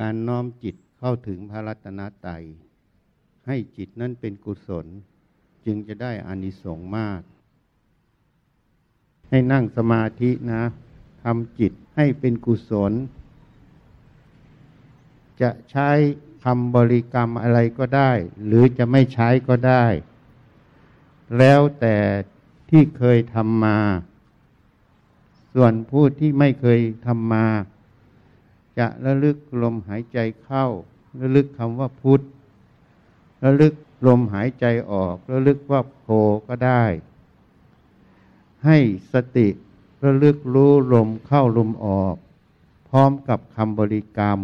การน้อมจิตเข้าถึงพระรัตนตรัยให้จิตนั้นเป็นกุศล จึงจะได้อานิสงส์มาก ให้นั่งสมาธินะทำจิตให้เป็นกุศล จะใช้คำบริกรรมอะไรก็ได้ หรือจะไม่ใช้ก็ได้ แล้วแต่ที่เคยทำมา ส่วนผู้ที่ไม่เคยทำมา จะระลึกลมหายใจเข้า ระลึกคำว่าพุทธระลึกลมหายใจออก ระลึกว่าโพก็ได้ ให้สติระลึกรู้ลมเข้าลมออก พร้อมกับคำบริกรรม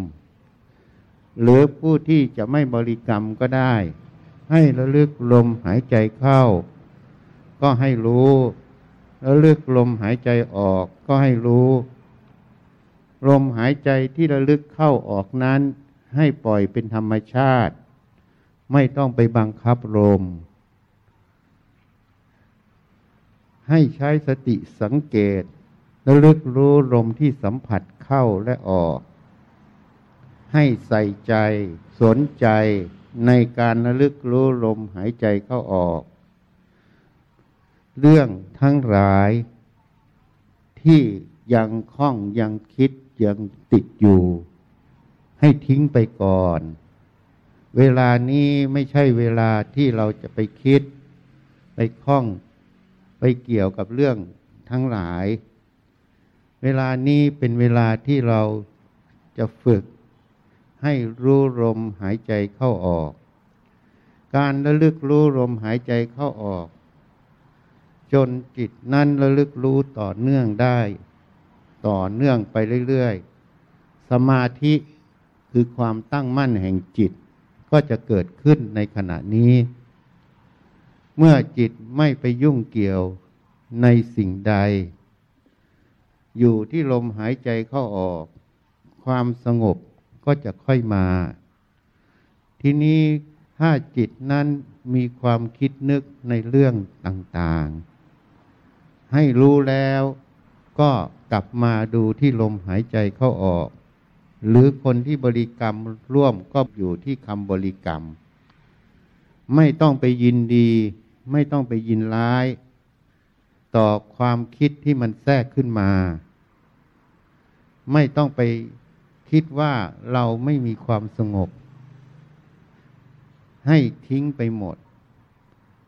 หรือผู้ที่จะไม่บริกรรมก็ได้ ให้ระลึกลมหายใจเข้า ก็ให้รู้ ระลึกลมหายใจออกก็ให้รู้ ลมหายใจที่ระลึกเข้าออกนั้น ให้ปล่อยเป็นธรรมชาติ ไม่ต้องไปบังคับลม ให้ใช้สติสังเกตระลึกรู้ลมที่สัมผัสเข้าและออก ให้ใส่ใจ สนใจในการระลึกรู้ลมหายใจเข้าออก เรื่องทั้งหลายที่ยังคล้องยังคิด ยังติดอยู่ ให้ทิ้งไปก่อน เวลานี้ไม่ใช่เวลาที่เราจะไปคิด ไปคล้อง ไปเกี่ยวกับเรื่องทั้งหลาย เวลานี้เป็นเวลาที่เราจะฝึก ให้รู้ลมหายใจเข้าออก การระลึกรู้ลมหายใจเข้าออก จนจิตนั้นระลึกรู้ต่อเนื่องได้ ต่อเนื่องไปเรื่อยๆ สมาธิคือความตั้งมั่นแห่งจิต ก็จะเกิดขึ้นในขณะนี้ เมื่อจิตไม่ไปยุ่งเกี่ยวในสิ่งใด อยู่ที่ลมหายใจเข้าออก ความสงบก็จะค่อยมา ทีนี้ถ้าจิตนั้นมีความคิดนึกในเรื่องต่างๆ ให้รู้แล้วก็ กลับมาดูที่ลมหายใจเข้าออก หรือคนที่บริกรรมร่วมก็อยู่ที่คำบริกรรม ไม่ต้องไปยินดี ไม่ต้องไปยินร้าย ต่อความคิดที่มันแทรกขึ้นมา ไม่ต้องไปคิดว่าเราไม่มีความสงบ ให้ทิ้งไปหมด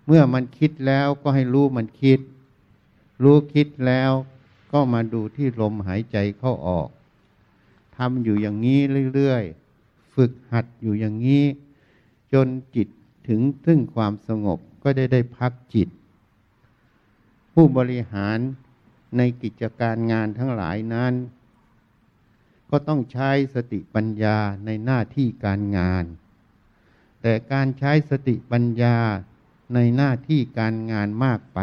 เมื่อมันคิดแล้วก็ให้รู้มันคิด รู้คิดแล้ว ก็มาดูที่ลมหายใจเข้าออกทำอยู่อย่างนี้เรื่อยๆ ฝึกหัดอยู่อย่างนี้ จนจิตถึงซึ่งความสงบก็ได้ได้พักจิต ผู้บริหารในกิจการงานทั้งหลายนั้น ก็ต้องใช้สติปัญญาในหน้าที่การงาน แต่การใช้สติปัญญาในหน้าที่การงานมากไป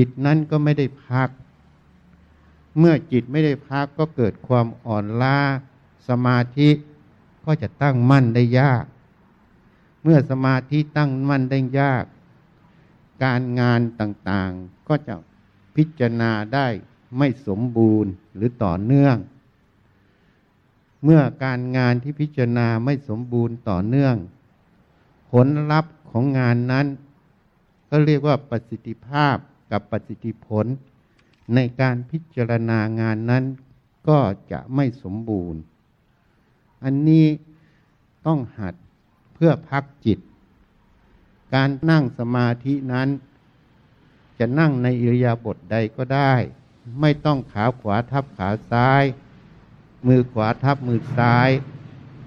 จิตนั้นก็ไม่ได้พัก เมื่อจิตไม่ได้พักก็เกิดความอ่อนล้าสมาธิก็จะตั้งมั่นได้ยาก เมื่อสมาธิตั้งมั่นได้ยาก การงานต่างๆก็จะพิจารณาได้ไม่สมบูรณ์หรือต่อเนื่อง เมื่อการงานที่พิจารณาไม่สมบูรณ์ต่อเนื่อง ผลลัพธ์ของงานนั้น ก็เรียกว่าประสิทธิภาพ กับประสิทธิผล ในการพิจารณางานนั้นก็จะไม่สมบูรณ์ อันนี้ต้องหัดเพื่อพักจิต การนั่งสมาธินั้น จะนั่งในอิริยาบถใดก็ได้ ไม่ต้องขาขวาทับขาซ้าย มือขวาทับมือซ้าย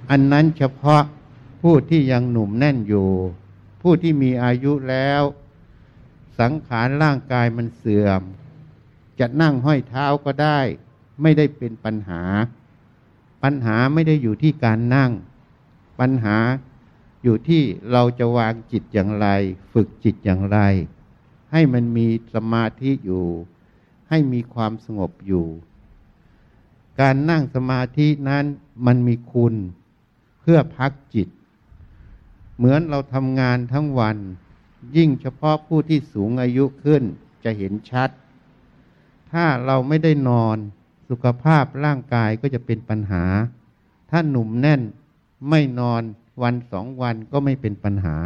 อันนั้นเฉพาะผู้ที่ยังหนุ่มแน่นอยู่ ผู้ที่มีอายุแล้ว สังขารร่างกายมันเสื่อม จะนั่งห้อยเท้าก็ได้ ไม่ได้เป็นปัญหา ปัญหาไม่ได้อยู่ที่การนั่ง ปัญหาอยู่ที่เราจะวางจิตอย่างไร ฝึกจิตอย่างไร ให้มันมีสมาธิอยู่ ให้มีความสงบอยู่ การนั่งสมาธินั้นมันมีคุณเพื่อพักจิต เหมือนเราทำงานทั้งวัน ยิ่งเฉพาะผู้ที่สูงอายุขึ้นจะเห็นชัด ถ้าเราไม่ได้นอนสุขภาพร่างกายก็จะเป็นปัญหา ถ้าหนุ่มแน่นไม่นอนวันสองวันก็ไม่เป็นปัญหา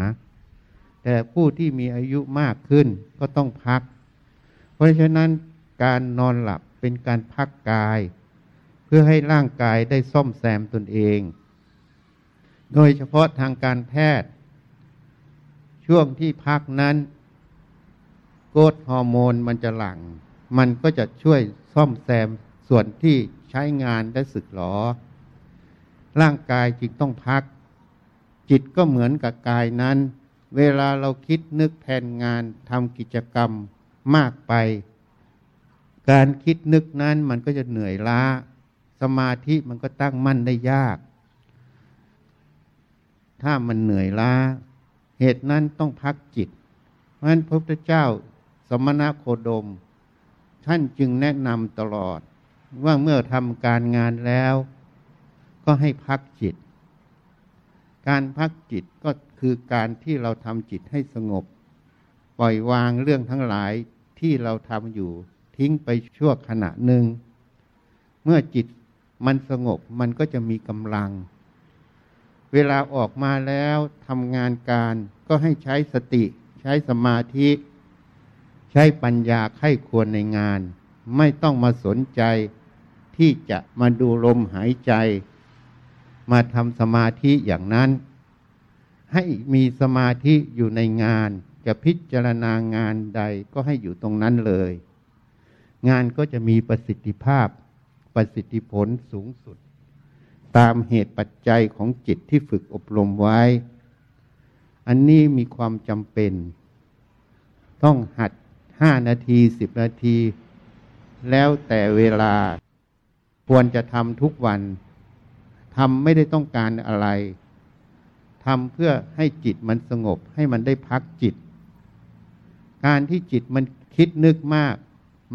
แต่ผู้ที่มีอายุมากขึ้นก็ต้องพัก เพราะฉะนั้นการนอนหลับเป็นการพักกาย เพื่อให้ร่างกายได้ซ่อมแซมตนเอง โดยเฉพาะทางการแพทย์ ช่วงที่พักนั้นโกรทฮอร์โมนมันจะหลัง่ง มันก็จะช่วยซ่อมแซมส่วนที่ใช้งานได้สึกหรอ ร่างกายจึงต้องพัก จิตก็เหมือนกับกายนั้น เวลาเราคิดนึกแทนงานทำกิจกรรมมากไป การคิดนึกนั้นมันก็จะเหนื่อยล้า สมาธิมันก็ตั้งมั่นได้ยาก ถ้ามันเหนื่อยล้า เหตุนั้นต้องพักจิต เพราะฉะนั้นพระพุทธเจ้าสมณะโคดม ท่านจึงแนะนำตลอด ว่าเมื่อทำการงานแล้ว ก็ให้พักจิต การพักจิตก็คือการที่เราทำจิตให้สงบ ปล่อยวางเรื่องทั้งหลายที่เราทำอยู่ทิ้งไปชั่วขณะหนึ่ง เมื่อจิตมันสงบมันก็จะมีกำลัง เวลาออกมาแล้วทำงานการก็ให้ใช้สติ ใช้สมาธิ ใช้ปัญญาไข้ควรในงาน ไม่ต้องมาสนใจ ที่จะมาดูลมหายใจ มาทำสมาธิอย่างนั้น ให้มีสมาธิอยู่ในงาน จะพิจารณางานใดก็ให้อยู่ตรงนั้นเลย งานก็จะมีประสิทธิภาพประสิทธิผลสูงสุด ตามเหตุปัจจัยของจิตที่ฝึกอบรมไว้ อันนี้มีความจำเป็น ต้องหัดห้านาทีสิบนาที แล้วแต่เวลาควรจะทำทุกวันทำไม่ได้ต้องการอะไรทำเพื่อให้จิตมันสงบให้มันได้พักจิต การที่จิตมันคิดนึกมาก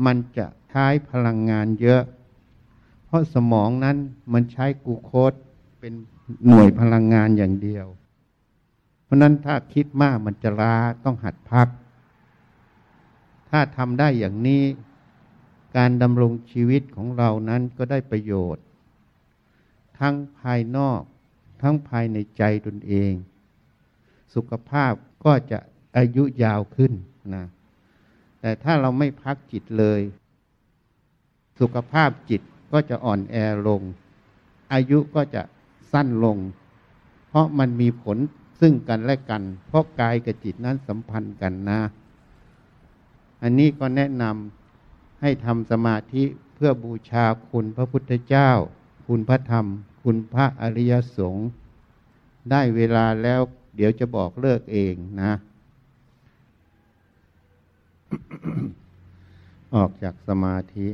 มันจะใช้พลังงานเยอะ เพราะสมองนั้นมันใช้กูโคสเป็นหน่วยพลังงานอย่างเดียว เพราะนั้นถ้าคิดมากมันจะล้าต้องหัดพัก ถ้าทำได้อย่างนี้การดำรงชีวิตของเรานั้นก็ได้ประโยชน์ ทั้งภายนอก ทั้งภายในใจตนเอง สุขภาพก็จะอายุยาวขึ้นนะแต่ถ้าเราไม่พักจิตเลย สุขภาพจิต ก็จะอ่อนแอลง อายุก็จะสั้นลง เพราะมันมีผลซึ่งกันและกัน เพราะกายกับจิตนั้นสัมพันธ์กันนะ อันนี้ก็แนะนำให้ทำสมาธิเพื่อบูชาคุณพระพุทธเจ้า คุณพระธรรม คุณพระอริยสงฆ์ได้เวลาแล้วเดี๋ยวจะบอกเลิกเองนะ ออกจากสมาธิ